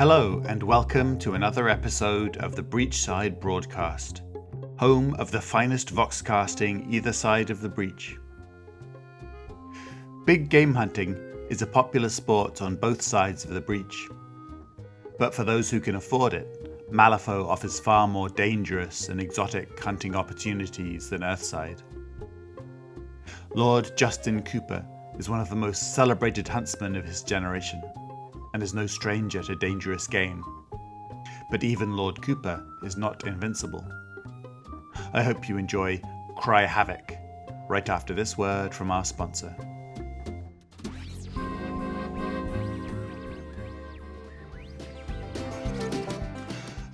Hello, and welcome to another episode of the Breachside Broadcast, home of the finest voxcasting either side of the breach. Big game hunting is a popular sport on both sides of the breach. But for those who can afford it, Malifaux offers far more dangerous and exotic hunting opportunities than Earthside. Lord Justin Cooper is one of the most celebrated huntsmen of his generation and is no stranger to dangerous game. But even Lord Cooper is not invincible. I hope you enjoy Cry Havoc right after this word from our sponsor.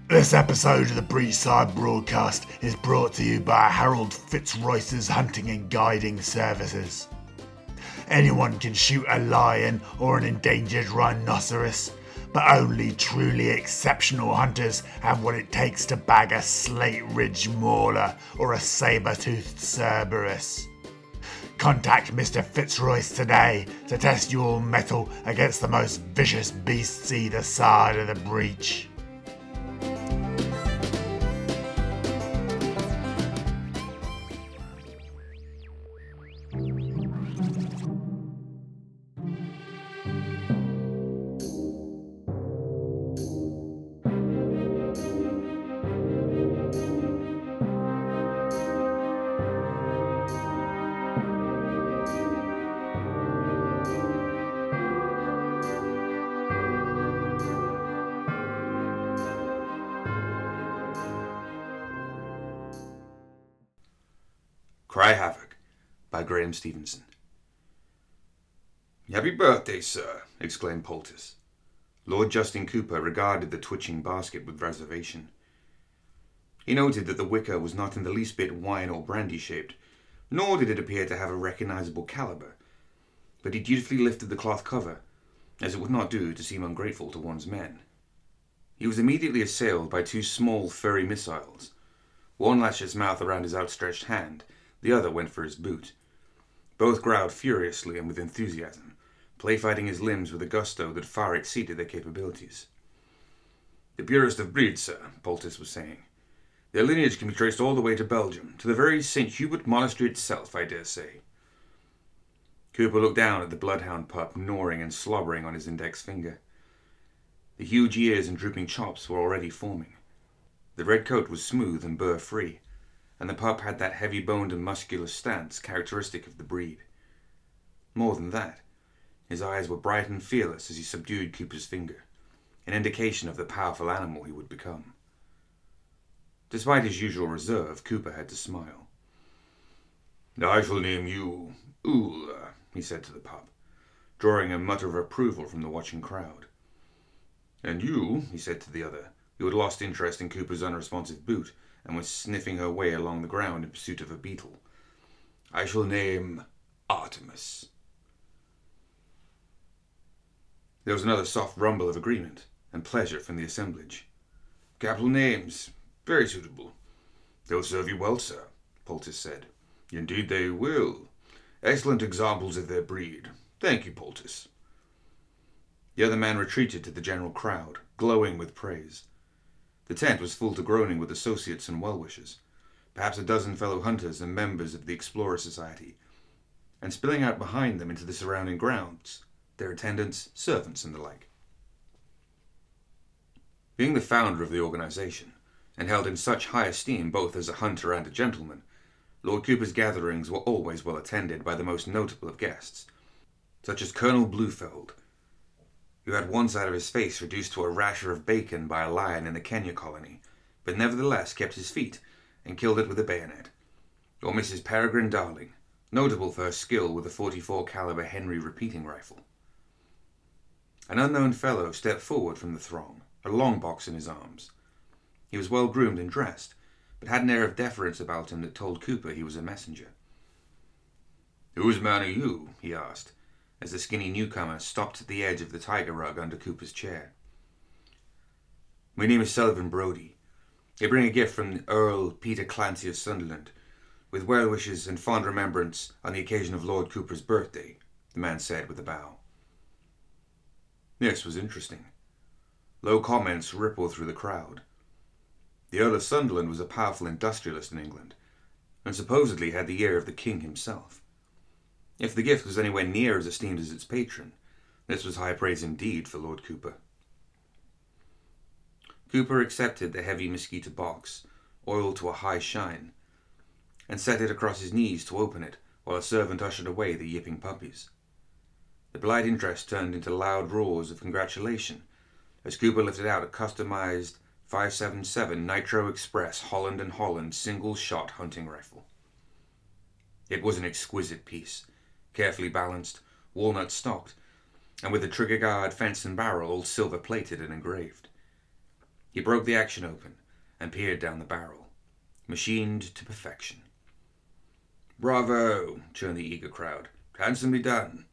This episode of the Breachside Broadcast is brought to you by Harold Fitzroyce's Hunting and Guiding Services. Anyone can shoot a lion or an endangered rhinoceros, but only truly exceptional hunters have what it takes to bag a slate ridge mauler or a saber-toothed Cerberus. Contact Mr. Fitzroyce today to test your mettle against the most vicious beasts either side of the breach. Cry Havoc by Graham Stevenson. Happy birthday, sir, exclaimed Poultice. Lord Justin Cooper regarded the twitching basket with reservation. He noted that the wicker was not in the least bit wine or brandy shaped, nor did it appear to have a recognizable caliber, but he dutifully lifted the cloth cover, as it would not do to seem ungrateful to one's men. He was immediately assailed by two small, furry missiles. One latched its mouth around his outstretched hand, the other went for his boot. Both growled furiously and with enthusiasm, play fighting his limbs with a gusto that far exceeded their capabilities. The purest of breeds, sir, Poultice was saying. Their lineage can be traced all the way to Belgium, to the very St. Hubert Monastery itself, I dare say. Cooper looked down at the bloodhound pup gnawing and slobbering on his index finger. The huge ears and drooping chops were already forming. The red coat was smooth and burr free, and the pup had that heavy boned and muscular stance characteristic of the breed. More than that, his eyes were bright and fearless as he subdued Cooper's finger, an indication of the powerful animal he would become. Despite his usual reserve, Cooper had to smile. I shall name you Oola, he said to the pup, drawing a mutter of approval from the watching crowd. And you, he said to the other, who had lost interest in Cooper's unresponsive boot and was sniffing her way along the ground in pursuit of a beetle. I shall name Artemis. There was another soft rumble of agreement and pleasure from the assemblage. Capital names, very suitable. They'll serve you well, sir, Poultice said. Indeed they will. Excellent examples of their breed. Thank you, Poultice. The other man retreated to the general crowd, glowing with praise. The tent was full to groaning with associates and well wishers, perhaps a dozen fellow hunters and members of the Explorer Society, and spilling out behind them into the surrounding grounds, their attendants, servants, and the like. Being the founder of the organization, and held in such high esteem both as a hunter and a gentleman, Lord Cooper's gatherings were always well attended by the most notable of guests, such as Colonel Blufeld, who had one side of his face reduced to a rasher of bacon by a lion in the Kenya colony, but nevertheless kept his feet and killed it with a bayonet, or Mrs. Peregrine Darling, notable for her skill with a 44 caliber Henry repeating rifle. An unknown fellow stepped forward from the throng, a long box in his arms. He was well groomed and dressed, but had an air of deference about him that told Cooper he was a messenger. Whose man are you? he asked, as the skinny newcomer stopped at the edge of the tiger rug under Cooper's chair. My name is Sullivan Brody. I bring a gift from the Earl Peter Clancy of Sunderland, with well wishes and fond remembrance on the occasion of Lord Cooper's birthday, the man said with a bow. This was interesting. Low comments rippled through the crowd. The Earl of Sunderland was a powerful industrialist in England, and supposedly had the ear of the king himself. If the gift was anywhere near as esteemed as its patron, this was high praise indeed for Lord Cooper. Cooper accepted the heavy mosquito box, oiled to a high shine, and set it across his knees to open it while a servant ushered away the yipping puppies. The polite interest turned into loud roars of congratulation as Cooper lifted out a customized 577 Nitro Express Holland and Holland single shot hunting rifle. It was an exquisite piece, carefully balanced, walnut stocked, and with the trigger guard, fence, and barrel all silver plated and engraved. He broke the action open and peered down the barrel, machined to perfection. Bravo! churned the eager crowd. Handsomely done.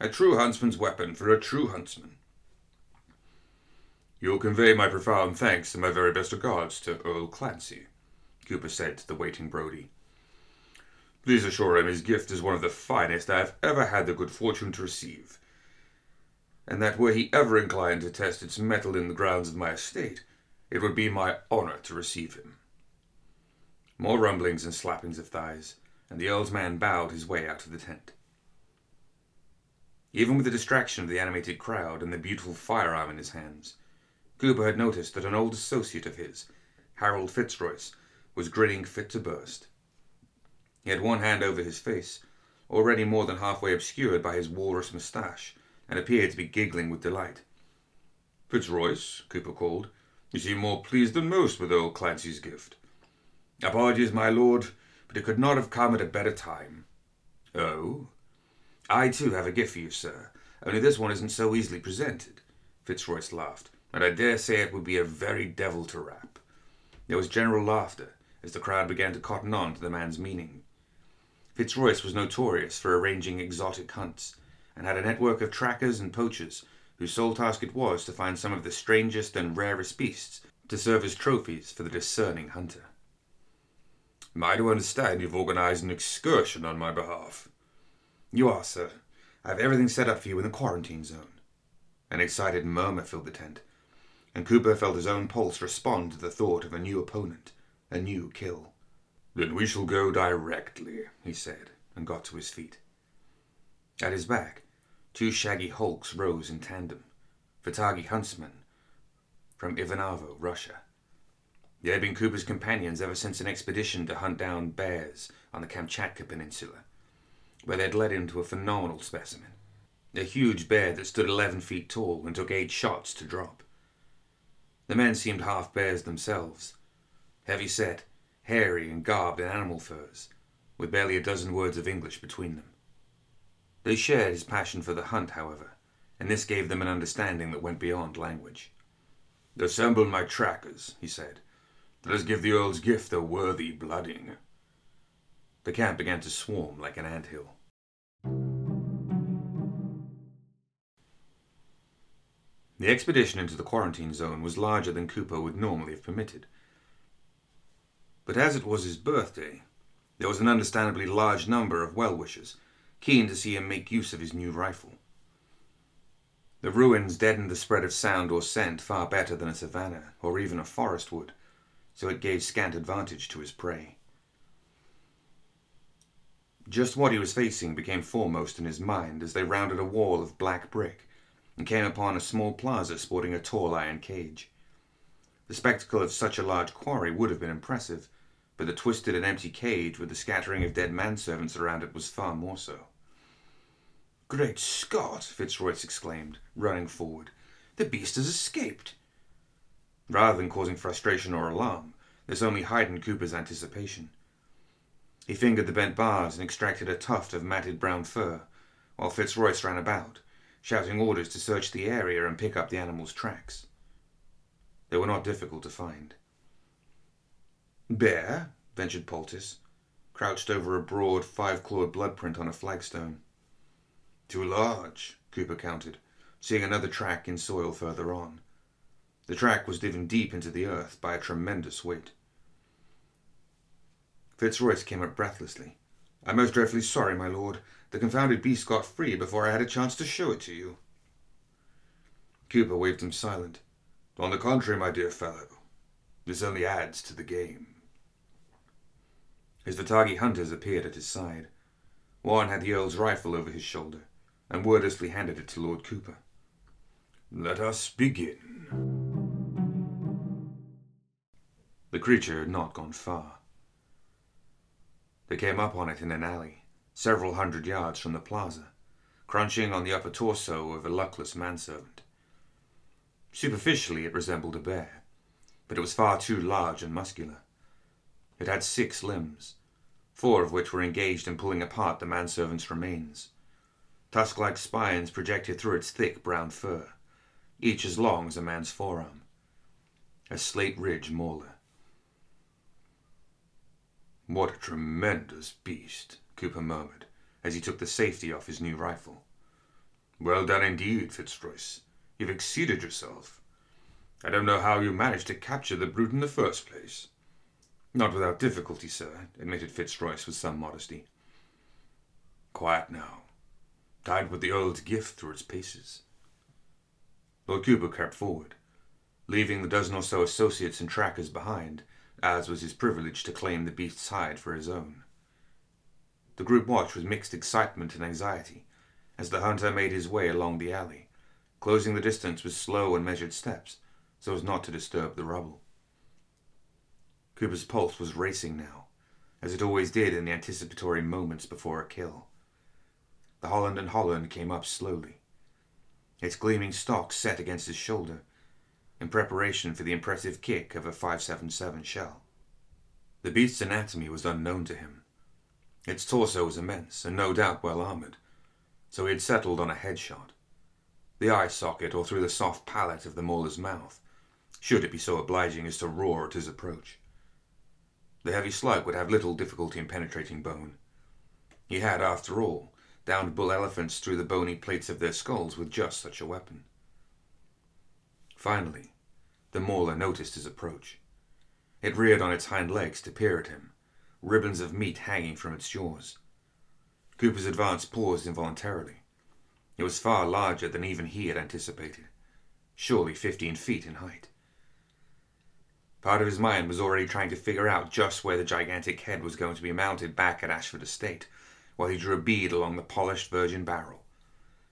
A true huntsman's weapon for a true huntsman. You'll convey my profound thanks and my very best regards to Earl Clancy, Cooper said to the waiting Brodie. Please assure him his gift is one of the finest I have ever had the good fortune to receive, and that were he ever inclined to test its mettle in the grounds of my estate, it would be my honour to receive him. More rumblings and slappings of thighs, and the Earl's man bowed his way out of the tent. Even with the distraction of the animated crowd and the beautiful firearm in his hands, Cooper had noticed that an old associate of his, Harold Fitzroyce, was grinning fit to burst. He had one hand over his face, already more than halfway obscured by his walrus moustache, and appeared to be giggling with delight. Fitzroyce, Cooper called, you seem more pleased than most with Earl Clancy's gift. Apologies, my lord, but it could not have come at a better time. Oh? I too have a gift for you, sir, only this one isn't so easily presented. Fitzroyce laughed and I dare say it would be a very devil to rap. There was general laughter as the crowd began to cotton on to the man's meaning. Fitzroyce was notorious for arranging exotic hunts, and had a network of trackers and poachers whose sole task it was to find some of the strangest and rarest beasts to serve as trophies for the discerning hunter. I to understand you've organized an excursion on my behalf? You are, sir. I have everything set up for you in the quarantine zone. An excited murmur filled the tent and Cooper felt his own pulse respond to the thought of a new opponent, a new kill. Then we shall go directly, he said, and got to his feet. At his back, two shaggy hulks rose in tandem, Vitagi huntsmen from Ivanovo, Russia. They had been Cooper's companions ever since an expedition to hunt down bears on the Kamchatka Peninsula, where they had led him to a phenomenal specimen. A huge bear that stood eleven feet tall and took eight shots to drop. The men seemed half bears themselves, heavy set, hairy, and garbed in animal furs, with barely a dozen words of English between them. They shared his passion for the hunt, however, and this gave them an understanding that went beyond language. Assemble my trackers, he said. Let us give the Earl's gift a worthy blooding. The camp began to swarm like an ant hill. The expedition into the quarantine zone was larger than Cooper would normally have permitted. But as it was his birthday, there was an understandably large number of well wishers, keen to see him make use of his new rifle. The ruins deadened the spread of sound or scent far better than a savanna or even a forest would, so it gave scant advantage to his prey. Just what he was facing became foremost in his mind as they rounded a wall of black brick and came upon a small plaza sporting a tall iron cage. The spectacle of such a large quarry would have been impressive, but the twisted and empty cage with the scattering of dead manservants around it was far more so. Great Scott! Fitzroyce exclaimed, running forward. The beast has escaped! Rather than causing frustration or alarm, this only heightened Cooper's anticipation. He fingered the bent bars and extracted a tuft of matted brown fur, while Fitzroyce ran about, shouting orders to search the area and pick up the animal's tracks. They were not difficult to find. Bear? ventured Poultice, crouched over a broad, five clawed blood print on a flagstone. Too large, Cooper counted, seeing another track in soil further on. The track was driven deep into the earth by a tremendous weight. Fitzroyce came up breathlessly. I'm most dreadfully sorry, my lord. The confounded beast got free before I had a chance to show it to you. Cooper waved him silent. On the contrary, my dear fellow, this only adds to the game. His Vitagi hunters appeared at his side. Warren had the Earl's rifle over his shoulder, and wordlessly handed it to Lord Cooper. Let us begin. The creature had not gone far. They came up on it in an alley, several hundred yards from the plaza, crunching on the upper torso of a luckless manservant. Superficially, it resembled a bear, but it was far too large and muscular. It had six limbs, four of which were engaged in pulling apart the manservant's remains. Tusk like spines projected through its thick brown fur, each as long as a man's forearm. A slate ridge mauler. What a tremendous beast, Cooper murmured as he took the safety off his new rifle. Well done indeed, Fitzroyce. You've exceeded yourself. I don't know how you managed to capture the brute in the first place. Not without difficulty, sir, admitted Fitzroyce with some modesty. Quiet now. Tied with the old gift through its paces. Lord Cooper crept forward, leaving the dozen or so associates and trackers behind, as was his privilege to claim the beast's hide for his own. The group watched with mixed excitement and anxiety as the hunter made his way along the alley, closing the distance with slow and measured steps so as not to disturb the rubble. Cooper's pulse was racing now, as it always did in the anticipatory moments before a kill. The Holland and Holland came up slowly, its gleaming stock set against his shoulder, in preparation for the impressive kick of a 577 shell. The beast's anatomy was unknown to him. Its torso was immense and no doubt well armored, so he had settled on a headshot. The eye socket or through the soft palate of the mauler's mouth, should it be so obliging as to roar at his approach. The heavy slug would have little difficulty in penetrating bone. He had, after all, downed bull elephants through the bony plates of their skulls with just such a weapon. Finally, the mauler noticed his approach. It reared on its hind legs to peer at him, ribbons of meat hanging from its jaws. Cooper's advance paused involuntarily. It was far larger than even he had anticipated, surely fifteen feet in height. Part of his mind was already trying to figure out just where the gigantic head was going to be mounted back at Ashford Estate, while he drew a bead along the polished virgin barrel,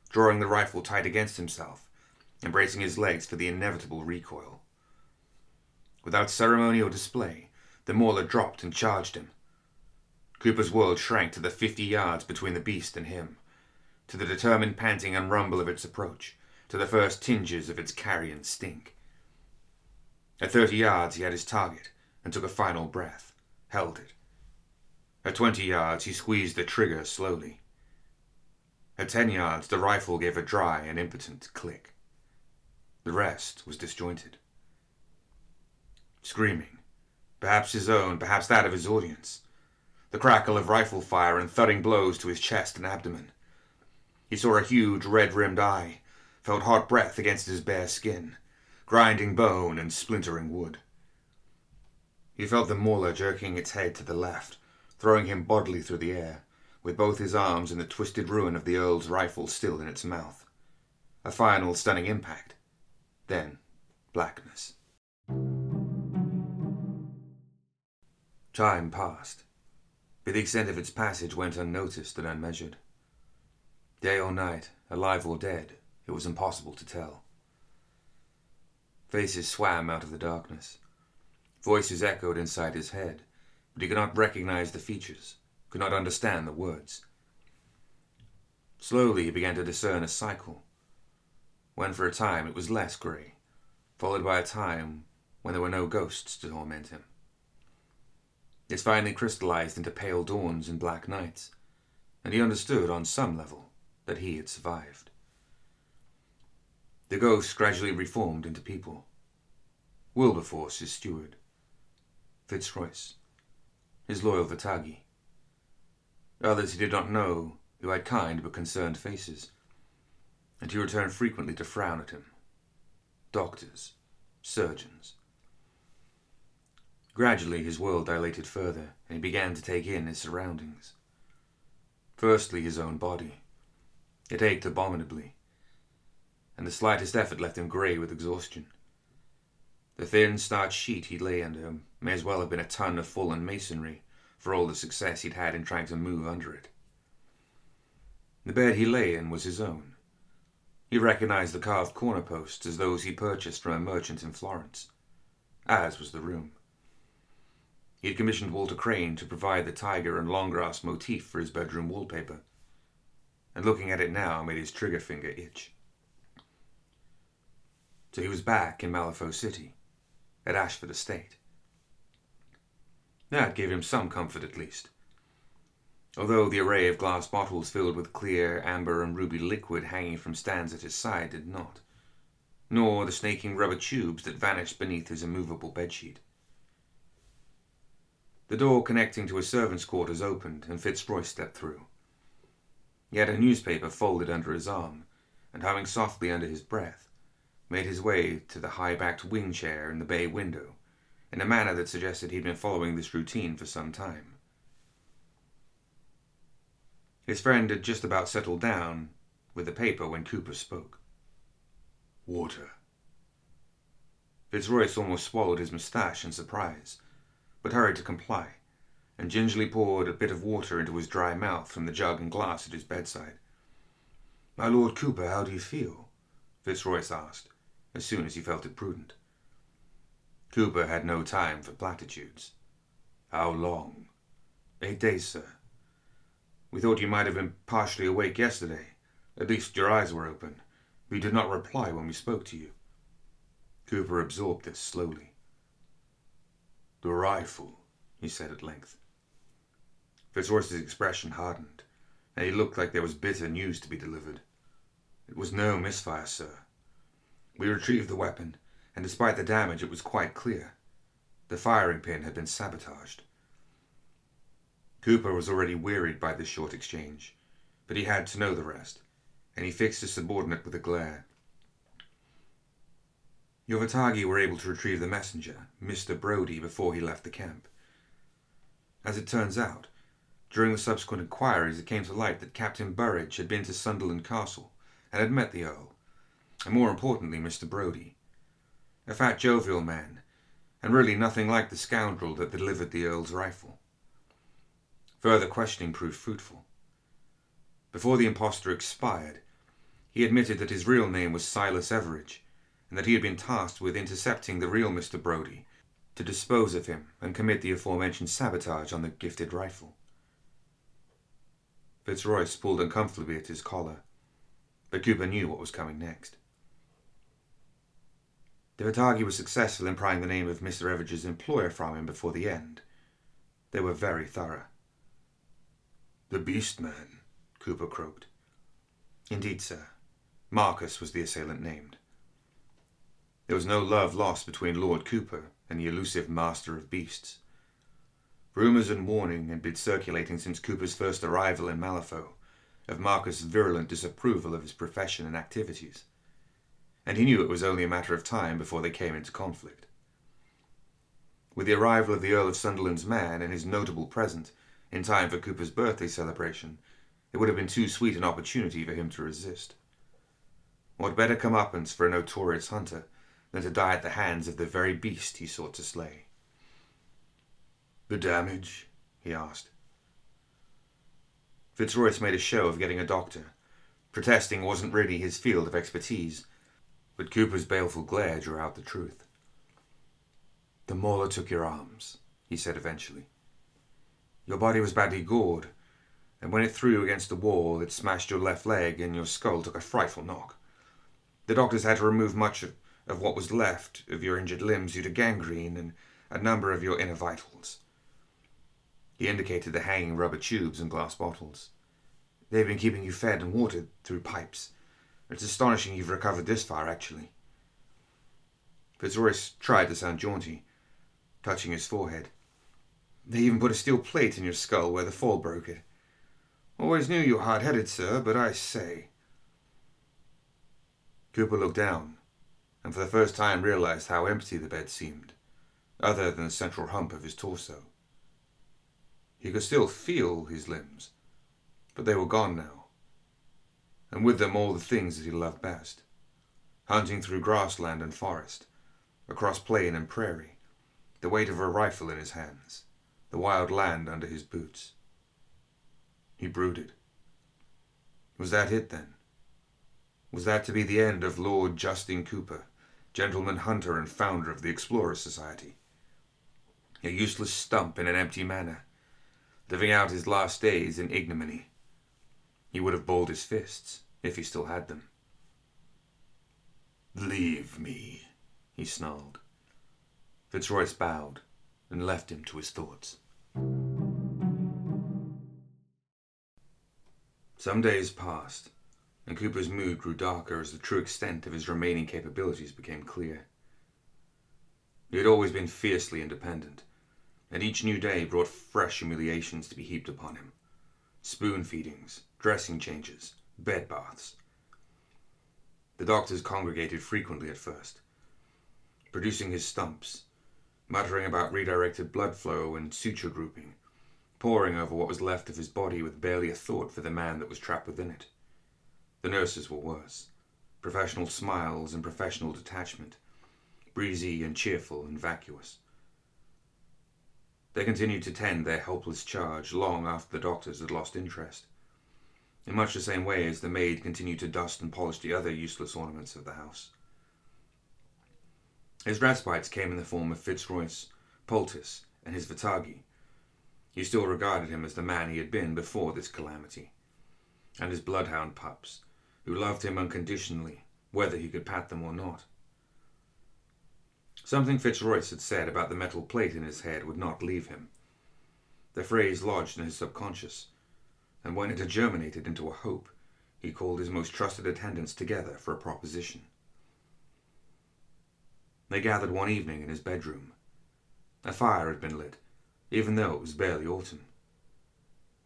drawing the rifle tight against himself, and bracing his legs for the inevitable recoil. Without ceremony or display, the mauler dropped and charged him. Cooper's world shrank to the fifty yards between the beast and him, to the determined panting and rumble of its approach, to the first tinges of its carrion stink. At thirty yards, he had his target and took a final breath, held it. At twenty yards, he squeezed the trigger slowly. At ten yards, the rifle gave a dry and impotent click. The rest was disjointed. Screaming, perhaps his own, perhaps that of his audience. The crackle of rifle fire and thudding blows to his chest and abdomen. He saw a huge red rimmed eye, felt hot breath against his bare skin grinding bone and splintering wood. He felt the mauler jerking its head to the left, throwing him bodily through the air, with both his arms in the twisted ruin of the Earl's rifle still in its mouth. A final stunning impact. Then blackness. Time passed, but the extent of its passage went unnoticed and unmeasured. Day or night, alive or dead, it was impossible to tell. Faces swam out of the darkness. Voices echoed inside his head, but he could not recognize the features, could not understand the words. Slowly he began to discern a cycle, when for a time it was less grey, followed by a time when there were no ghosts to torment him. It finally crystallized into pale dawns and black nights, and he understood on some level that he had survived. The ghosts gradually reformed into people. Wilberforce, his steward. Fitzroyce, his loyal Vitagi. Others he did not know, who had kind but concerned faces, and he returned frequently to frown at him. Doctors, surgeons. Gradually his world dilated further, and he began to take in his surroundings. Firstly, his own body. It ached abominably, and the slightest effort left him grey with exhaustion. The thin, starched sheet he lay under him may as well have been a ton of fallen masonry, for all the success he'd had in trying to move under it. The bed he lay in was his own. He recognized the carved corner posts as those he purchased from a merchant in Florence, as was the room. He had commissioned Walter Crane to provide the tiger and long grass motif for his bedroom wallpaper, and looking at it now made his trigger finger itch. So he was back in Malifaux City, at Ashford Estate. That gave him some comfort at least. Although the array of glass bottles filled with clear amber and ruby liquid hanging from stands at his side did not, nor the snaking rubber tubes that vanished beneath his immovable bedsheet. The door connecting to his servants' quarters opened, and Fitzroy stepped through. He had a newspaper folded under his arm, and humming softly under his breath, made his way to the high-backed wing chair in the bay window in a manner that suggested he'd been following this routine for some time. His friend had just about settled down with the paper when Cooper spoke. Water. Fitzroyce almost swallowed his moustache in surprise, but hurried to comply, and gingerly poured a bit of water into his dry mouth from the jug and glass at his bedside. My Lord Cooper, how do you feel? Fitzroyce asked, as soon as he felt it prudent. Cooper had no time for platitudes. How long? Eight days, sir. We thought you might have been partially awake yesterday. At least your eyes were open. We did not reply when we spoke to you. Cooper absorbed this slowly. The rifle, he said at length. Fitzroyce's expression hardened, and he looked like there was bitter news to be delivered. It was no misfire, sir. We retrieved the weapon, and despite the damage, it was quite clear. The firing pin had been sabotaged. Cooper was already wearied by this short exchange, but he had to know the rest, and he fixed his subordinate with a glare. Your Vatagi were able to retrieve the messenger, Mr. Brodie, before he left the camp. As it turns out, during the subsequent inquiries, it came to light that Captain Burridge had been to Sunderland Castle and had met the Earl, and more importantly, Mr. Brodie. A fat, jovial man, and really nothing like the scoundrel that delivered the Earl's rifle. Further questioning proved fruitful. Before the impostor expired, he admitted that his real name was Silas Everidge, and that he had been tasked with intercepting the real Mr. Brodie to dispose of him and commit the aforementioned sabotage on the gifted rifle. Fitzroy pulled uncomfortably at his collar, but Cooper knew what was coming next. The Vatagi was successful in prying the name of Mr. Everidge's employer from him before the end. They were very thorough. The Beast Man, Cooper croaked. Indeed, sir. Marcus was the assailant named. There was no love lost between Lord Cooper and the elusive master of beasts. Rumours and warning had been circulating since Cooper's first arrival in Malifaux of Marcus' virulent disapproval of his profession and activities, and he knew it was only a matter of time before they came into conflict. With the arrival of the Earl of Sunderland's man and his notable present in time for Cooper's birthday celebration, it would have been too sweet an opportunity for him to resist. What better comeuppance for a notorious hunter than to die at the hands of the very beast he sought to slay? The damage? he asked. Fitzroyce made a show of getting a doctor. Protesting wasn't really his field of expertise, but Cooper's baleful glare drew out the truth. The mauler took your arms, he said eventually. Your body was badly gored, and when it threw against the wall, it smashed your left leg and your skull took a frightful knock. The doctors had to remove much of, of what was left of your injured limbs due to gangrene and a number of your inner vitals. He indicated the hanging rubber tubes and glass bottles. They've been keeping you fed and watered through pipes. It's astonishing you've recovered this far, actually. Fitzroyce tried to sound jaunty, touching his forehead. They even put a steel plate in your skull where the fall broke it. Always knew you were hard-headed, sir, but I say. Cooper looked down, and for the first time realized how empty the bed seemed, other than the central hump of his torso. He could still feel his limbs, but they were gone now, and with them all the things that he loved best hunting through grassland and forest, across plain and prairie, the weight of a rifle in his hands, the wild land under his boots. He brooded. Was that it then? Was that to be the end of Lord Justin Cooper, gentleman hunter and founder of the Explorers Society? A useless stump in an empty manor, living out his last days in ignominy. He would have balled his fists, if he still had them. Leave me, he snarled. Fitzroyce bowed and left him to his thoughts. Some days passed, and Cooper's mood grew darker as the true extent of his remaining capabilities became clear. He had always been fiercely independent, and each new day brought fresh humiliations to be heaped upon him spoon feedings, dressing changes, bed baths. The doctors congregated frequently at first, producing his stumps, muttering about redirected blood flow and suture grouping, poring over what was left of his body with barely a thought for the man that was trapped within it. The nurses were worse. Professional smiles and professional detachment, breezy and cheerful and vacuous. They continued to tend their helpless charge long after the doctors had lost interest, in much the same way as the maid continued to dust and polish the other useless ornaments of the house. His respites came in the form of Fitzroyce, Poultice, and his Vitagi. He still regarded him as the man he had been before this calamity, and his bloodhound pups, who loved him unconditionally, whether he could pat them or not. Something Fitzroyce had said about the metal plate in his head would not leave him. The phrase lodged in his subconscious, and when it had germinated into a hope, he called his most trusted attendants together for a proposition. They gathered one evening in his bedroom. A fire had been lit, even though it was barely autumn.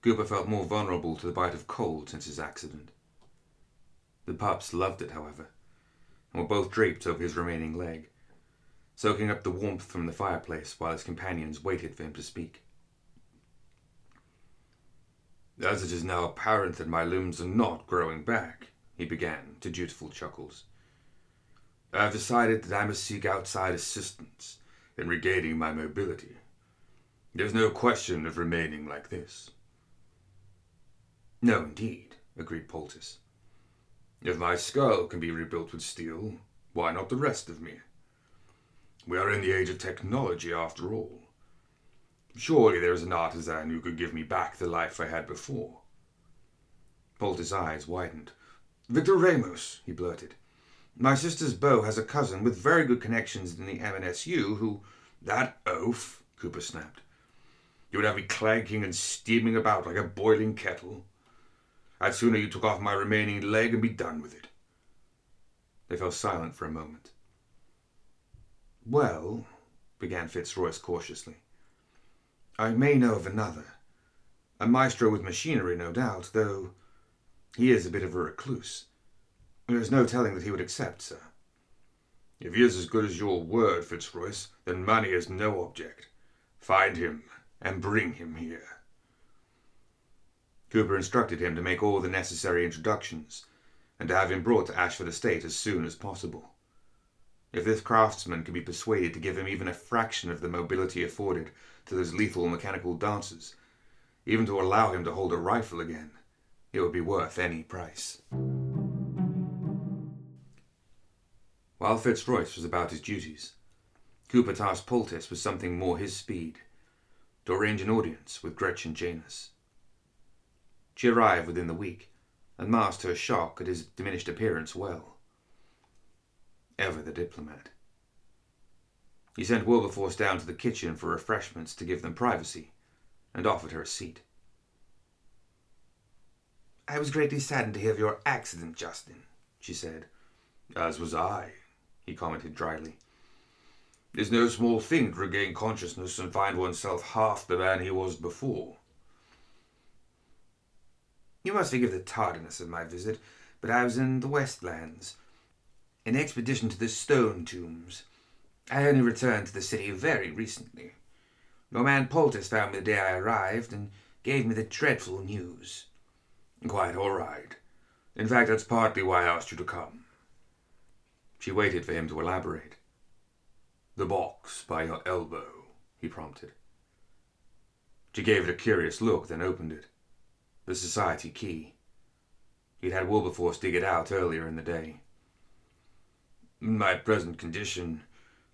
Cooper felt more vulnerable to the bite of cold since his accident. The pups loved it, however, and were both draped over his remaining leg, soaking up the warmth from the fireplace while his companions waited for him to speak. As it is now apparent that my limbs are not growing back, he began, to dutiful chuckles, I have decided that I must seek outside assistance in regaining my mobility. There's no question of remaining like this. No, indeed, agreed Poultice. If my skull can be rebuilt with steel, why not the rest of me? We are in the age of technology, after all. Surely there is an artisan who could give me back the life I had before. Poultice's eyes widened. Victor Ramos, he blurted. My sister's beau has a cousin with very good connections in the M&SU who. That oaf, Cooper snapped. You would have me clanking and steaming about like a boiling kettle. I'd sooner you took off my remaining leg and be done with it. They fell silent for a moment. Well, began Fitzroyce cautiously, I may know of another. A maestro with machinery, no doubt, though he is a bit of a recluse. There's no telling that he would accept, sir. If he is as good as your word, Fitzroyce, then money is no object. Find him and bring him here. Cooper instructed him to make all the necessary introductions and to have him brought to Ashford Estate as soon as possible. If this craftsman could be persuaded to give him even a fraction of the mobility afforded to those lethal mechanical dancers, even to allow him to hold a rifle again, it would be worth any price. While Fitzroyce was about his duties, Cooper tasked Poultice with something more his speed to arrange an audience with Gretchen Janus. She arrived within the week and masked her shock at his diminished appearance well ever the diplomat. He sent Wilberforce down to the kitchen for refreshments to give them privacy, and offered her a seat. I was greatly saddened to hear of your accident, Justin, she said. As was I, he commented dryly. It's no small thing to regain consciousness and find oneself half the man he was before. You must forgive the tardiness of my visit, but I was in the Westlands, an expedition to the stone tombs. I only returned to the city very recently. Your man Poultice found me the day I arrived and gave me the dreadful news. Quite all right. In fact, that's partly why I asked you to come. She waited for him to elaborate. The box by your elbow, he prompted. She gave it a curious look, then opened it. The society key. He'd had Wilberforce dig it out earlier in the day. In my present condition,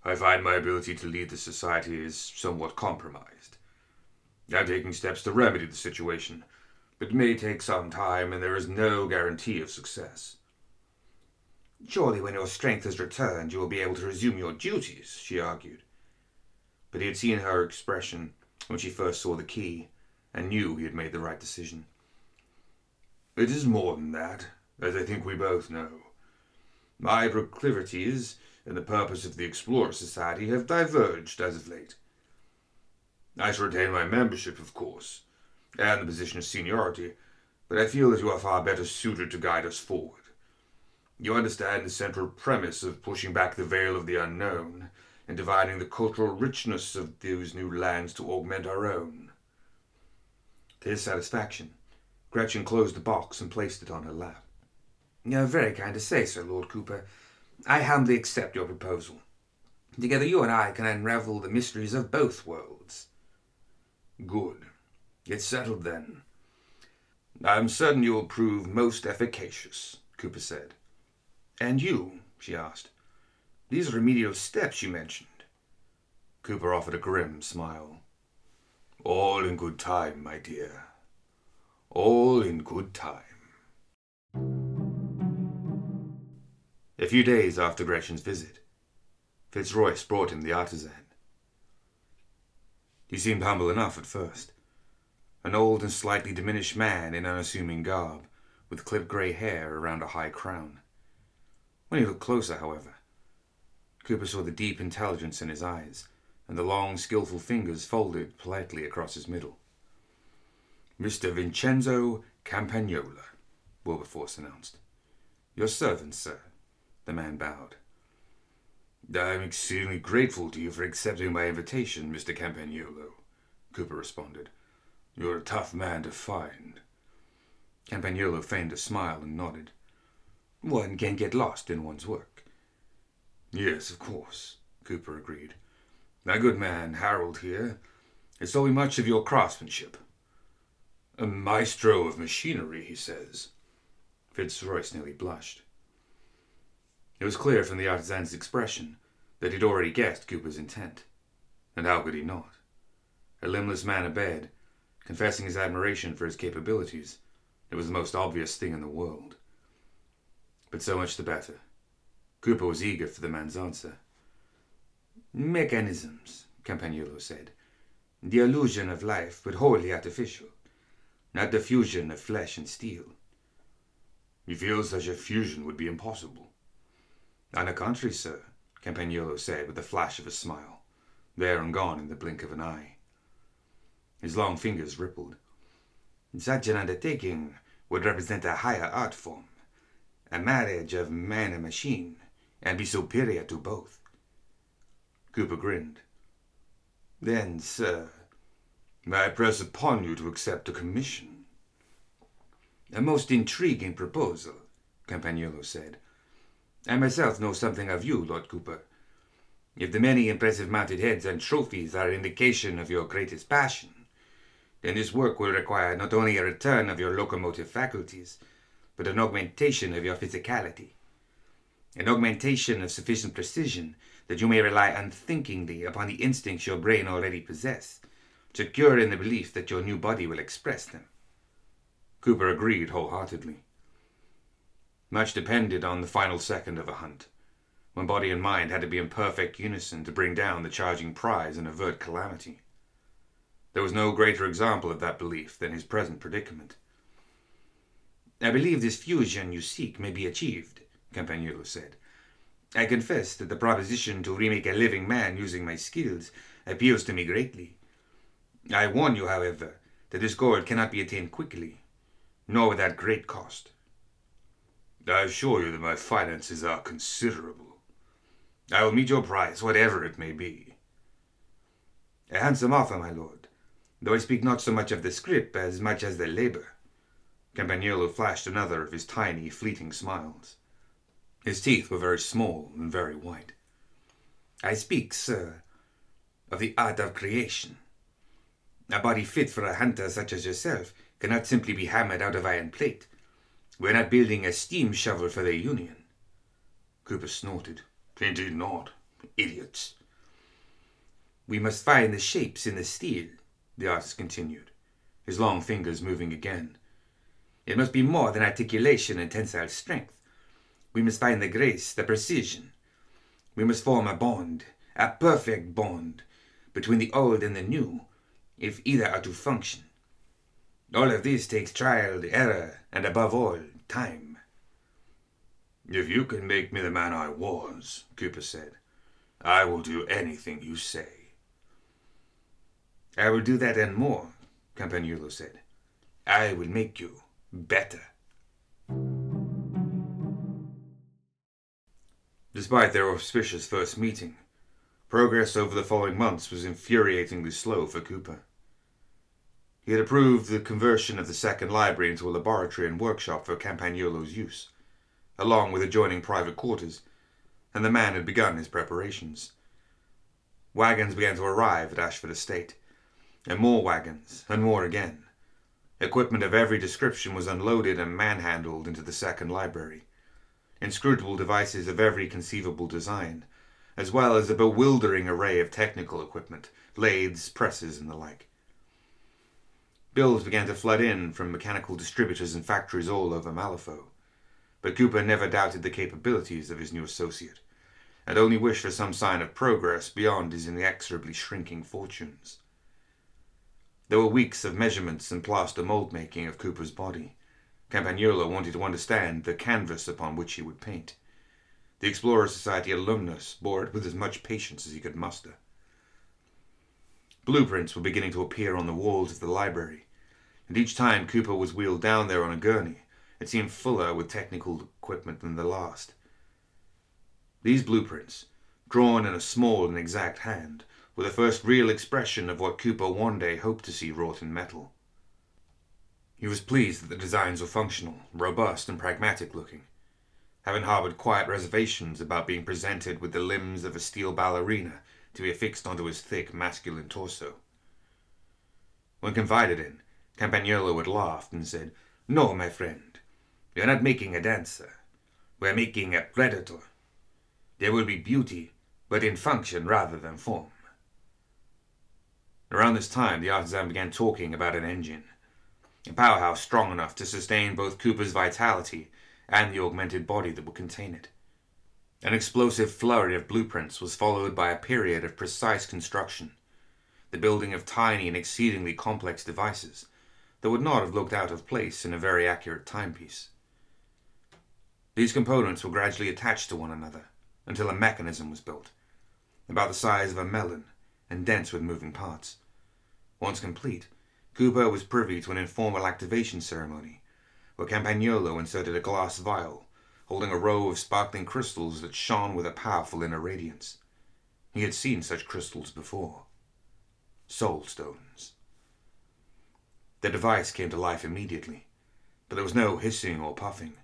I find my ability to lead the society is somewhat compromised. I'm taking steps to remedy the situation, but it may take some time, and there is no guarantee of success. Surely, when your strength has returned, you will be able to resume your duties, she argued. But he had seen her expression when she first saw the key, and knew he had made the right decision. It is more than that, as I think we both know. My proclivities and the purpose of the Explorer Society have diverged as of late. I shall retain my membership, of course, and the position of seniority, but I feel that you are far better suited to guide us forward. You understand the central premise of pushing back the veil of the unknown and dividing the cultural richness of those new lands to augment our own. To his satisfaction, Gretchen closed the box and placed it on her lap. You're very kind to say so, Lord Cooper. I humbly accept your proposal. Together you and I can unravel the mysteries of both worlds. Good. It's settled then. I'm certain you will prove most efficacious, Cooper said. And you, she asked. These remedial steps you mentioned. Cooper offered a grim smile. All in good time, my dear. All in good time. A few days after Gretchen's visit, Fitzroyce brought him the artisan. He seemed humble enough at first. An old and slightly diminished man in unassuming garb, with clipped grey hair around a high crown. When he looked closer, however, Cooper saw the deep intelligence in his eyes, and the long, skilful fingers folded politely across his middle. Mr. Vincenzo Campagnola, Wilberforce announced. Your servant, sir. The man bowed. I am exceedingly grateful to you for accepting my invitation, Mr. Campagnolo, Cooper responded. You're a tough man to find. Campagnolo feigned a smile and nodded. One can get lost in one's work. Yes, of course, Cooper agreed. My good man, Harold here, has told me much of your craftsmanship. A maestro of machinery, he says. Fitzroyce nearly blushed. It was clear from the artisan's expression that he'd already guessed Cooper's intent. And how could he not? A limbless man abed, confessing his admiration for his capabilities, it was the most obvious thing in the world. But so much the better. Cooper was eager for the man's answer. Mechanisms, Campagnolo said. The illusion of life, but wholly artificial. Not the fusion of flesh and steel. You feel such a fusion would be impossible. On the contrary, sir, Campagnolo said with a flash of a smile, there and gone in the blink of an eye. His long fingers rippled. Such an undertaking would represent a higher art form, a marriage of man and machine, and be superior to both. Cooper grinned. Then, sir, may I press upon you to accept a commission? A most intriguing proposal, Campagnolo said. I myself know something of you, Lord Cooper. If the many impressive mounted heads and trophies are indication of your greatest passion, then this work will require not only a return of your locomotive faculties, but an augmentation of your physicality. An augmentation of sufficient precision that you may rely unthinkingly upon the instincts your brain already possess, secure in the belief that your new body will express them. Cooper agreed wholeheartedly. Much depended on the final second of a hunt, when body and mind had to be in perfect unison to bring down the charging prize and avert calamity. There was no greater example of that belief than his present predicament. I believe this fusion you seek may be achieved, Campagnolo said. I confess that the proposition to remake a living man using my skills appeals to me greatly. I warn you, however, that this goal cannot be attained quickly, nor without great cost. I assure you that my finances are considerable. I will meet your price, whatever it may be. A handsome offer, my lord, though I speak not so much of the scrip as much as the labor. Campagnolo flashed another of his tiny, fleeting smiles. His teeth were very small and very white. I speak, sir, of the art of creation. A body fit for a hunter such as yourself cannot simply be hammered out of iron plate. We're not building a steam shovel for the Union. Cooper snorted. Indeed not. Idiots. We must find the shapes in the steel, the artist continued, his long fingers moving again. It must be more than articulation and tensile strength. We must find the grace, the precision. We must form a bond, a perfect bond, between the old and the new, if either are to function. All of this takes trial, error, and above all, time. If you can make me the man I was, Cooper said, I will do anything you say. I will do that and more, Campagnolo said. I will make you better. Despite their auspicious first meeting, progress over the following months was infuriatingly slow for Cooper. He had approved the conversion of the second library into a laboratory and workshop for Campagnolo's use, along with adjoining private quarters, and the man had begun his preparations. Wagons began to arrive at Ashford Estate, and more wagons, and more again. Equipment of every description was unloaded and manhandled into the second library. Inscrutable devices of every conceivable design, as well as a bewildering array of technical equipment, lathes, presses, and the like. Bills began to flood in from mechanical distributors and factories all over Malifaux. But Cooper never doubted the capabilities of his new associate, and only wished for some sign of progress beyond his inexorably shrinking fortunes. There were weeks of measurements and plaster mold making of Cooper's body. Campagnolo wanted to understand the canvas upon which he would paint. The Explorer Society alumnus bore it with as much patience as he could muster. Blueprints were beginning to appear on the walls of the library, and each time Cooper was wheeled down there on a gurney, it seemed fuller with technical equipment than the last. These blueprints, drawn in a small and exact hand, were the first real expression of what Cooper one day hoped to see wrought in metal. He was pleased that the designs were functional, robust, and pragmatic looking, having harbored quiet reservations about being presented with the limbs of a steel ballerina to be affixed onto his thick, masculine torso. When confided in, Campagnolo had laughed and said, No, my friend, we are not making a dancer. We are making a predator. There will be beauty, but in function rather than form. Around this time, the artisan began talking about an engine, a powerhouse strong enough to sustain both Cooper's vitality and the augmented body that would contain it. An explosive flurry of blueprints was followed by a period of precise construction, the building of tiny and exceedingly complex devices that would not have looked out of place in a very accurate timepiece. These components were gradually attached to one another until a mechanism was built, about the size of a melon and dense with moving parts. Once complete, Cooper was privy to an informal activation ceremony where Campagnolo inserted a glass vial holding a row of sparkling crystals that shone with a powerful inner radiance. He had seen such crystals before. Soul stones. The device came to life immediately, but there was no hissing or puffing,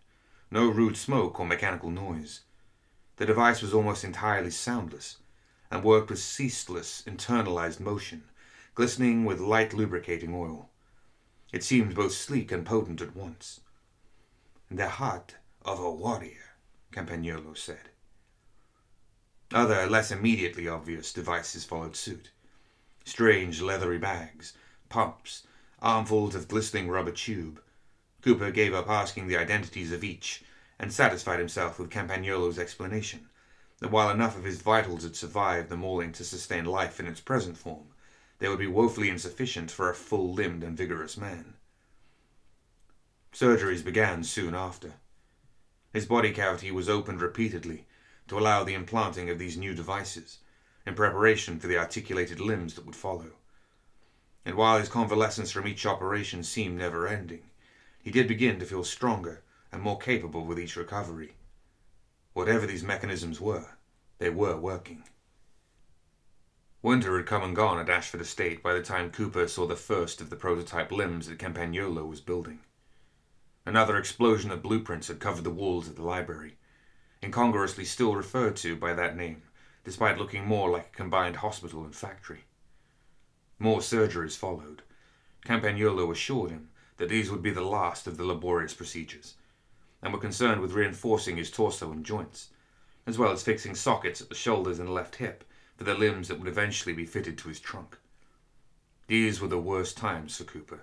no rude smoke or mechanical noise. The device was almost entirely soundless and worked with ceaseless, internalized motion, glistening with light lubricating oil. It seemed both sleek and potent at once. The heart of a warrior, Campagnolo said. Other, less immediately obvious devices followed suit. Strange leathery bags, pumps, armfuls of glistening rubber tube. Cooper gave up asking the identities of each and satisfied himself with Campagnolo's explanation that while enough of his vitals had survived the mauling to sustain life in its present form, they would be woefully insufficient for a full limbed and vigorous man. Surgeries began soon after. His body cavity was opened repeatedly to allow the implanting of these new devices, in preparation for the articulated limbs that would follow and while his convalescence from each operation seemed never ending, he did begin to feel stronger and more capable with each recovery. Whatever these mechanisms were, they were working. Winter had come and gone at Ashford Estate by the time Cooper saw the first of the prototype limbs that Campagnolo was building. Another explosion of blueprints had covered the walls of the library, incongruously still referred to by that name, despite looking more like a combined hospital and factory. More surgeries followed. Campagnolo assured him that these would be the last of the laborious procedures, and were concerned with reinforcing his torso and joints, as well as fixing sockets at the shoulders and left hip for the limbs that would eventually be fitted to his trunk. These were the worst times for Cooper.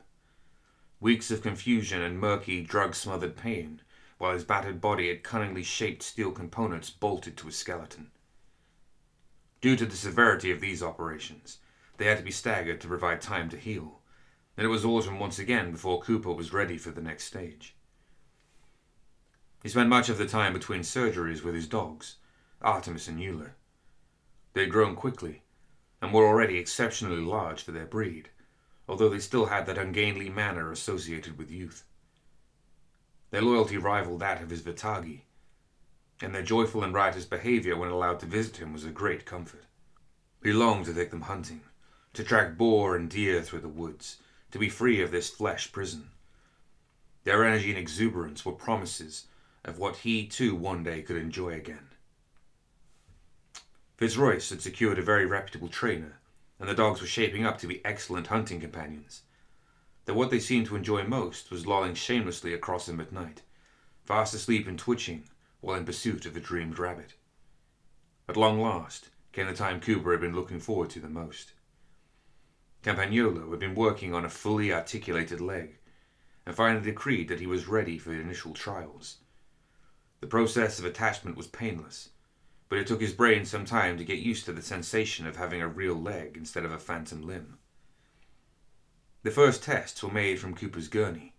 Weeks of confusion and murky, drug smothered pain, while his battered body had cunningly shaped steel components bolted to his skeleton. Due to the severity of these operations, they had to be staggered to provide time to heal, and it was autumn once again before Cooper was ready for the next stage. He spent much of the time between surgeries with his dogs, Artemis and Euler. They had grown quickly, and were already exceptionally large for their breed, although they still had that ungainly manner associated with youth. Their loyalty rivaled that of his Vitagi, and their joyful and riotous behavior when allowed to visit him was a great comfort. He longed to take them hunting, to track boar and deer through the woods, to be free of this flesh prison. Their energy and exuberance were promises of what he too one day could enjoy again. Fitzroyce had secured a very reputable trainer, and the dogs were shaping up to be excellent hunting companions. Though what they seemed to enjoy most was lolling shamelessly across him at night, fast asleep and twitching while in pursuit of a dreamed rabbit. At long last came the time Cooper had been looking forward to the most. Campagnolo had been working on a fully articulated leg, and finally decreed that he was ready for initial trials. The process of attachment was painless, but it took his brain some time to get used to the sensation of having a real leg instead of a phantom limb. The first tests were made from Cooper's gurney.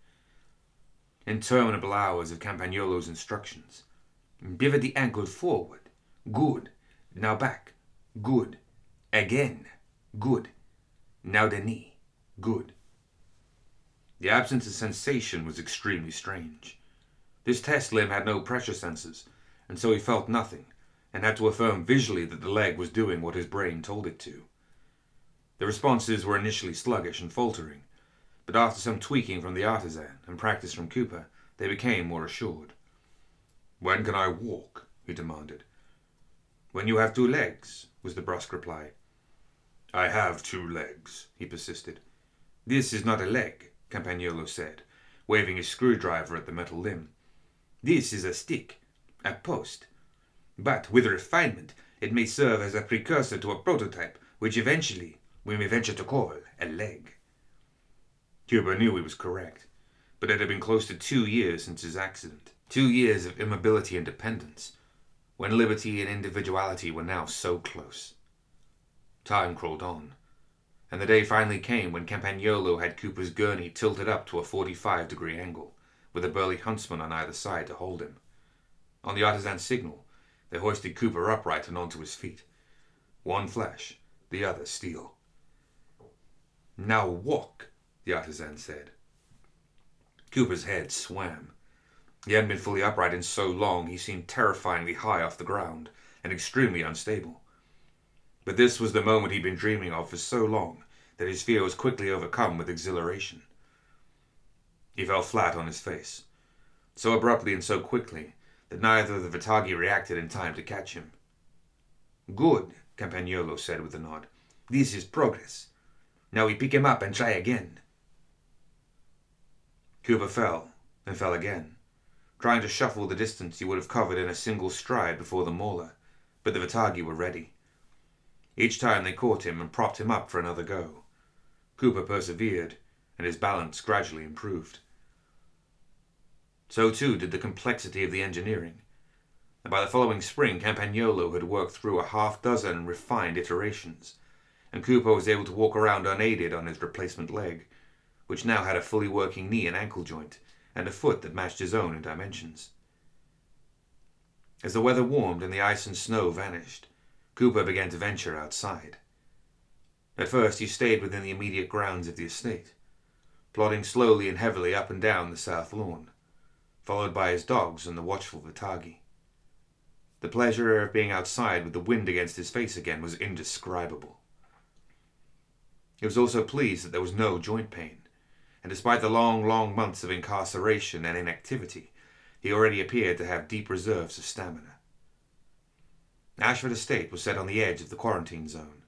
Interminable hours of Campagnolo's instructions. Pivot the ankle forward. Good. Now back. Good. Again. Good. Now the knee. Good. The absence of sensation was extremely strange. This test limb had no pressure sensors, and so he felt nothing, and had to affirm visually that the leg was doing what his brain told it to. The responses were initially sluggish and faltering, but after some tweaking from the artisan and practice from Cooper, they became more assured. When can I walk? he demanded. When you have two legs, was the brusque reply. I have two legs, he persisted. This is not a leg, Campagnolo said, waving his screwdriver at the metal limb. This is a stick, a post. But with refinement, it may serve as a precursor to a prototype, which eventually we may venture to call a leg. Cooper knew he was correct, but it had been close to two years since his accident. Two years of immobility and dependence, when liberty and individuality were now so close. Time crawled on, and the day finally came when Campagnolo had Cooper's gurney tilted up to a 45 degree angle, with a burly huntsman on either side to hold him. On the artisan's signal, they hoisted Cooper upright and onto his feet. One flesh, the other steel. Now walk, the artisan said. Cooper's head swam. He hadn't been fully upright in so long he seemed terrifyingly high off the ground and extremely unstable. But this was the moment he'd been dreaming of for so long that his fear was quickly overcome with exhilaration. He fell flat on his face, so abruptly and so quickly that neither of the Vitagi reacted in time to catch him. Good, Campagnolo said with a nod. This is progress. Now we pick him up and try again. Cooper fell, and fell again, trying to shuffle the distance he would have covered in a single stride before the mauler, but the Vitagi were ready. Each time they caught him and propped him up for another go. Cooper persevered, and his balance gradually improved. So too did the complexity of the engineering, and by the following spring Campagnolo had worked through a half dozen refined iterations, and Cooper was able to walk around unaided on his replacement leg, which now had a fully working knee and ankle joint, and a foot that matched his own in dimensions. As the weather warmed and the ice and snow vanished, Cooper began to venture outside. At first he stayed within the immediate grounds of the estate, plodding slowly and heavily up and down the south lawn, followed by his dogs and the watchful Vitagi. The pleasure of being outside with the wind against his face again was indescribable. He was also pleased that there was no joint pain, and despite the long, long months of incarceration and inactivity, he already appeared to have deep reserves of stamina. Ashford Estate was set on the edge of the quarantine zone.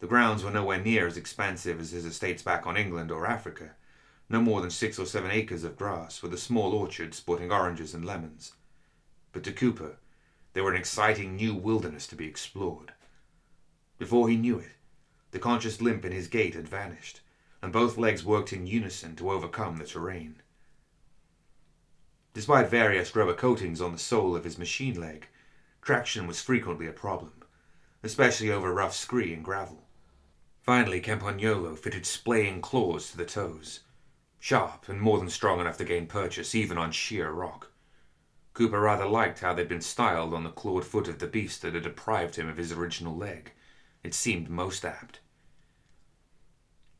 The grounds were nowhere near as expansive as his estates back on England or Africa, no more than six or seven acres of grass, with a small orchard sporting oranges and lemons. But to Cooper, they were an exciting new wilderness to be explored. Before he knew it, the conscious limp in his gait had vanished, and both legs worked in unison to overcome the terrain. Despite various rubber coatings on the sole of his machine leg, traction was frequently a problem, especially over rough scree and gravel. Finally, Campagnolo fitted splaying claws to the toes, sharp and more than strong enough to gain purchase even on sheer rock. Cooper rather liked how they'd been styled on the clawed foot of the beast that had deprived him of his original leg. It seemed most apt.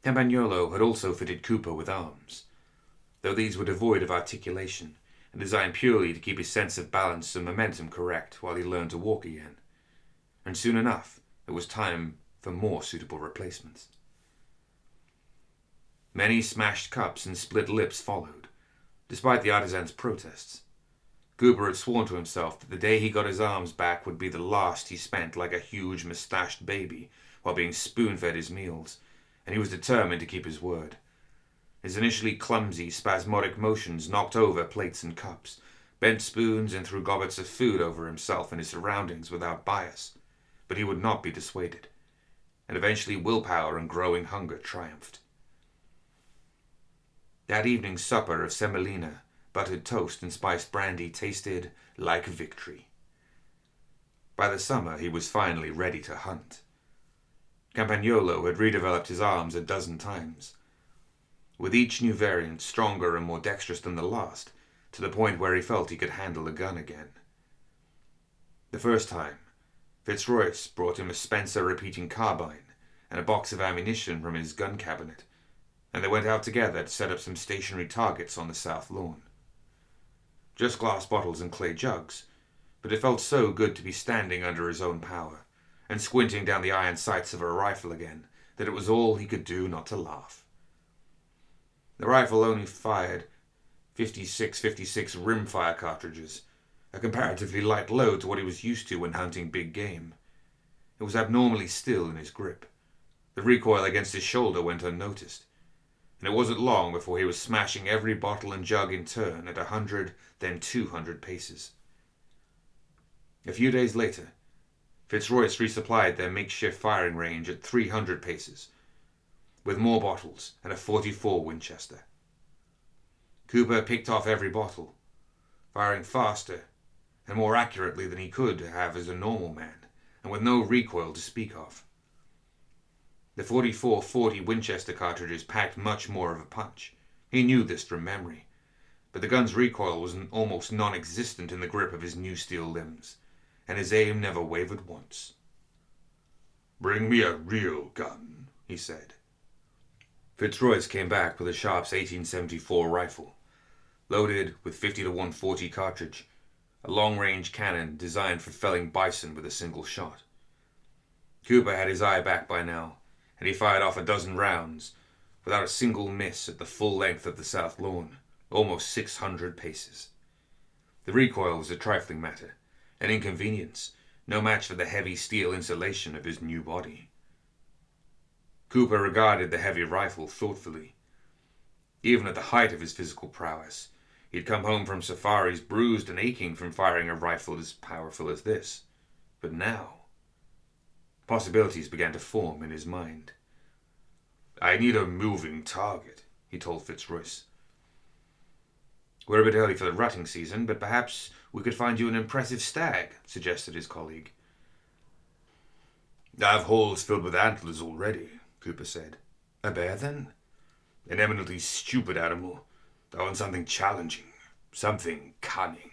Campagnolo had also fitted Cooper with arms, though these were devoid of articulation and designed purely to keep his sense of balance and momentum correct while he learned to walk again. And soon enough, it was time for more suitable replacements. Many smashed cups and split lips followed, despite the artisan's protests. Cooper had sworn to himself that the day he got his arms back would be the last he spent like a huge mustached baby while being spoon fed his meals and he was determined to keep his word. His initially clumsy, spasmodic motions knocked over plates and cups, bent spoons, and threw gobbets of food over himself and his surroundings without bias. But he would not be dissuaded, and eventually willpower and growing hunger triumphed. That evening's supper of semolina, buttered toast, and spiced brandy tasted like victory. By the summer, he was finally ready to hunt. Campagnolo had redeveloped his arms a dozen times, with each new variant stronger and more dexterous than the last, to the point where he felt he could handle a gun again. The first time, Fitzroyce brought him a Spencer repeating carbine and a box of ammunition from his gun cabinet, and they went out together to set up some stationary targets on the south lawn. Just glass bottles and clay jugs, but it felt so good to be standing under his own power and squinting down the iron sights of a rifle again, that it was all he could do not to laugh. The rifle only fired 56 56 rimfire cartridges, a comparatively light load to what he was used to when hunting big game. It was abnormally still in his grip. The recoil against his shoulder went unnoticed, and it wasn't long before he was smashing every bottle and jug in turn at a hundred, then two hundred paces. A few days later, Fitzroyce resupplied their makeshift firing range at 300 paces, with more bottles and a 44 Winchester. Cooper picked off every bottle, firing faster and more accurately than he could have as a normal man, and with no recoil to speak of. The 44-40 Winchester cartridges packed much more of a punch. He knew this from memory, but the gun's recoil was almost non-existent in the grip of his new steel limbs and his aim never wavered once. Bring me a real gun, he said. Fitzroyce came back with a Sharps 1874 rifle, loaded with 50 to 140 cartridge, a long-range cannon designed for felling bison with a single shot. Cooper had his eye back by now, and he fired off a dozen rounds without a single miss at the full length of the south lawn, almost 600 paces. The recoil was a trifling matter, an inconvenience, no match for the heavy steel insulation of his new body. Cooper regarded the heavy rifle thoughtfully. Even at the height of his physical prowess, he had come home from safaris bruised and aching from firing a rifle as powerful as this. But now, possibilities began to form in his mind. I need a moving target, he told Fitzroyce. We're a bit early for the rutting season, but perhaps we could find you an impressive stag, suggested his colleague. I've holes filled with antlers already, Cooper said. A bear, then? An eminently stupid animal. I want something challenging, something cunning.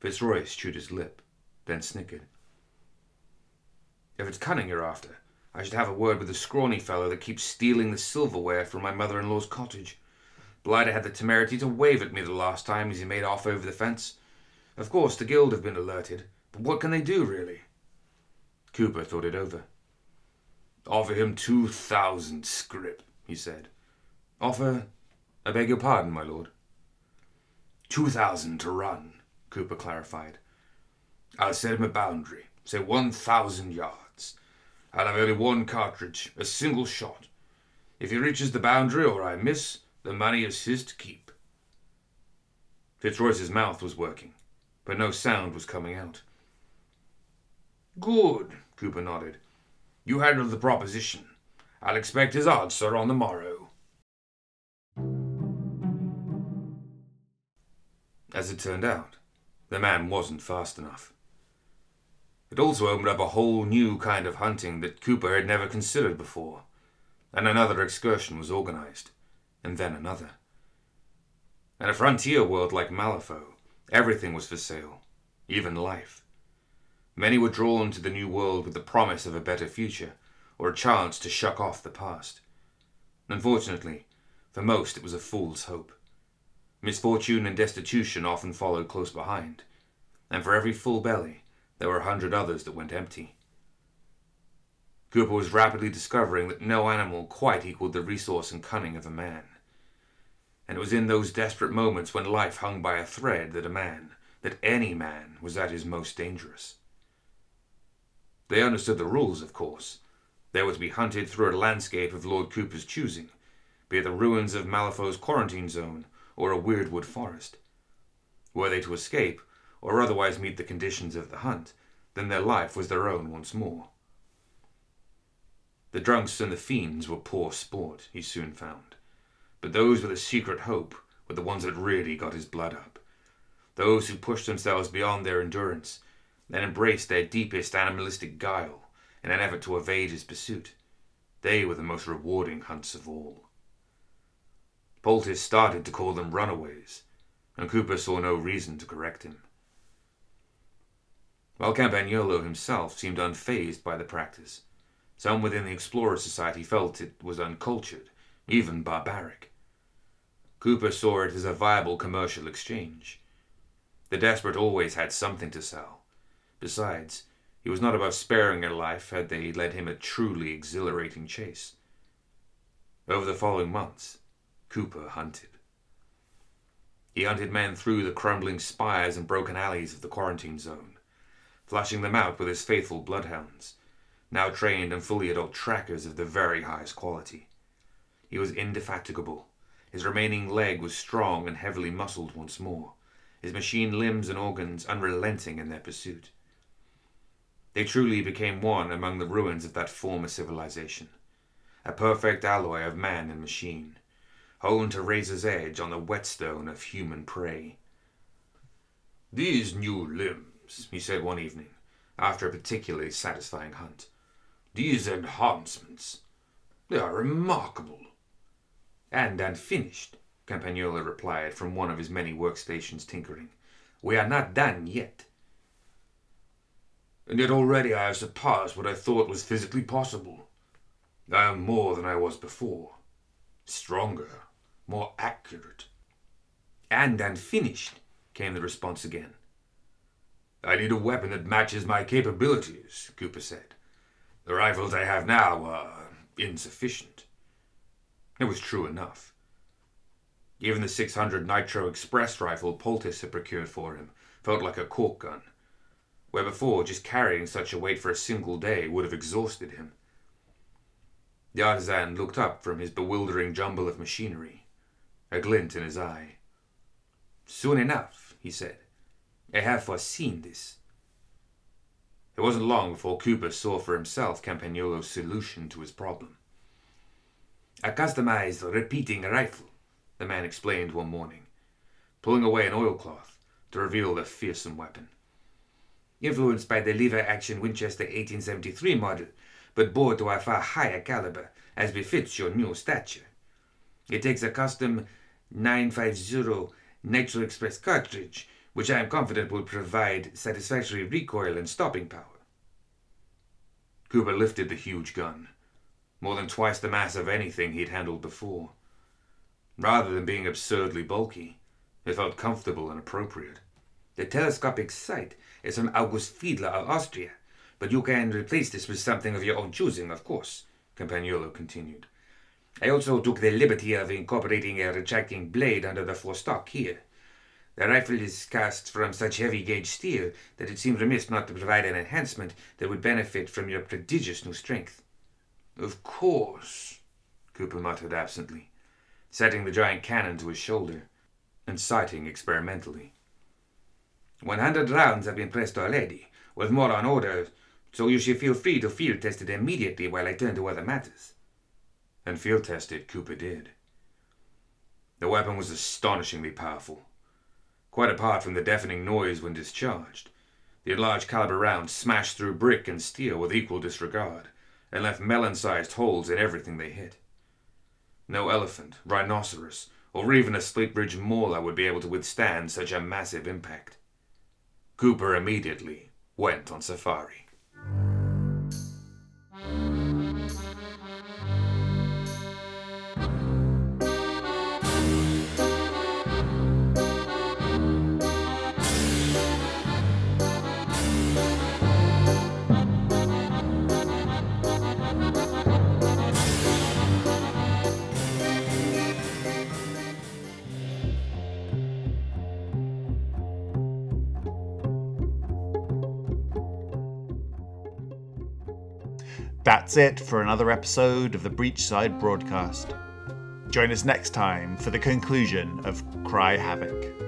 Fitzroyce chewed his lip, then snickered. If it's cunning you're after, I should have a word with the scrawny fellow that keeps stealing the silverware from my mother in law's cottage. Blighter had the temerity to wave at me the last time as he made off over the fence. Of course, the guild have been alerted, but what can they do, really? Cooper thought it over. Offer him two thousand scrip, he said. Offer? I beg your pardon, my lord. Two thousand to run, Cooper clarified. I'll set him a boundary, say 1,000 yards. I'll have only one cartridge, a single shot. If he reaches the boundary or I miss, the money is his to keep. Fitzroyce's mouth was working, but no sound was coming out. Good, Cooper nodded. You handle the proposition. I'll expect his answer on the morrow. As it turned out, the man wasn't fast enough. It also opened up a whole new kind of hunting that Cooper had never considered before, and another excursion was organized, and then another. In a frontier world like Malifaux, everything was for sale, even life. Many were drawn to the new world with the promise of a better future, or a chance to shuck off the past. Unfortunately, for most it was a fool's hope. Misfortune and destitution often followed close behind, and for every full belly, there were a hundred others that went empty. Cooper was rapidly discovering that no animal quite equaled the resource and cunning of a man. And it was in those desperate moments when life hung by a thread that a man, that any man, was at his most dangerous. They understood the rules, of course. They were to be hunted through a landscape of Lord Cooper's choosing, be it the ruins of Malifaux's quarantine zone or a weirdwood forest. Were they to escape, or otherwise meet the conditions of the hunt, then their life was their own once more. The drunks and the fiends were poor sport, he soon found. But those with a secret hope were the ones that really got his blood up. Those who pushed themselves beyond their endurance and embraced their deepest animalistic guile in an effort to evade his pursuit. They were the most rewarding hunts of all. Poultice started to call them runaways, and Cooper saw no reason to correct him. While Campagnolo himself seemed unfazed by the practice, some within the Explorer Society felt it was uncultured, even barbaric. Cooper saw it as a viable commercial exchange. The desperate always had something to sell. Besides, he was not above sparing their life had they led him a truly exhilarating chase. Over the following months, Cooper hunted. He hunted men through the crumbling spires and broken alleys of the quarantine zone, flashing them out with his faithful bloodhounds, now trained and fully adult trackers of the very highest quality. He was indefatigable. His remaining leg was strong and heavily muscled once more, his machine limbs and organs unrelenting in their pursuit. They truly became one among the ruins of that former civilization, a perfect alloy of man and machine, honed to razor's edge on the whetstone of human prey. These new limbs, he said one evening, after a particularly satisfying hunt, these enhancements, they are remarkable. And unfinished, Campagnolo replied from one of his many workstations tinkering. We are not done yet. And yet already I have surpassed what I thought was physically possible. I am more than I was before. Stronger, more accurate. And unfinished, came the response again. I need a weapon that matches my capabilities, Cooper said. The rifles I have now are insufficient. It was true enough. Even the 600 Nitro Express rifle Poultice had procured for him felt like a cork gun, where before just carrying such a weight for a single day would have exhausted him. The artisan looked up from his bewildering jumble of machinery, a glint in his eye. Soon enough, he said. I have foreseen this. It wasn't long before Cooper saw for himself Campagnolo's solution to his problem. A customized repeating rifle, the man explained one morning, pulling away an oilcloth to reveal the fearsome weapon. Influenced by the lever action Winchester 1873 model, but bore to a far higher caliber, as befits your new stature. It takes a custom 950 Nitro Express cartridge, which I am confident will provide satisfactory recoil and stopping power. Cooper lifted the huge gun, more than twice the mass of anything he'd handled before. Rather than being absurdly bulky, it felt comfortable and appropriate. The telescopic sight is from August Fiedler of Austria, but you can replace this with something of your own choosing, of course, Campagnolo continued. I also took the liberty of incorporating a retracting blade under the forestock here. The rifle is cast from such heavy gauge steel that it seems remiss not to provide an enhancement that would benefit from your prodigious new strength. Of course, Cooper muttered absently, setting the giant cannon to his shoulder and sighting experimentally. One hundred rounds have been pressed already, with more on order, so you should feel free to field test it immediately while I turn to other matters. And field test it Cooper did. The weapon was astonishingly powerful. Quite apart from the deafening noise when discharged, the large caliber rounds smashed through brick and steel with equal disregard and left melon sized holes in everything they hit. No elephant, rhinoceros, or even a Slate Ridge Mauler would be able to withstand such a massive impact. Cooper immediately went on safari. That's it for another episode of the Breachside broadcast. Join us next time for the conclusion of Cry Havoc.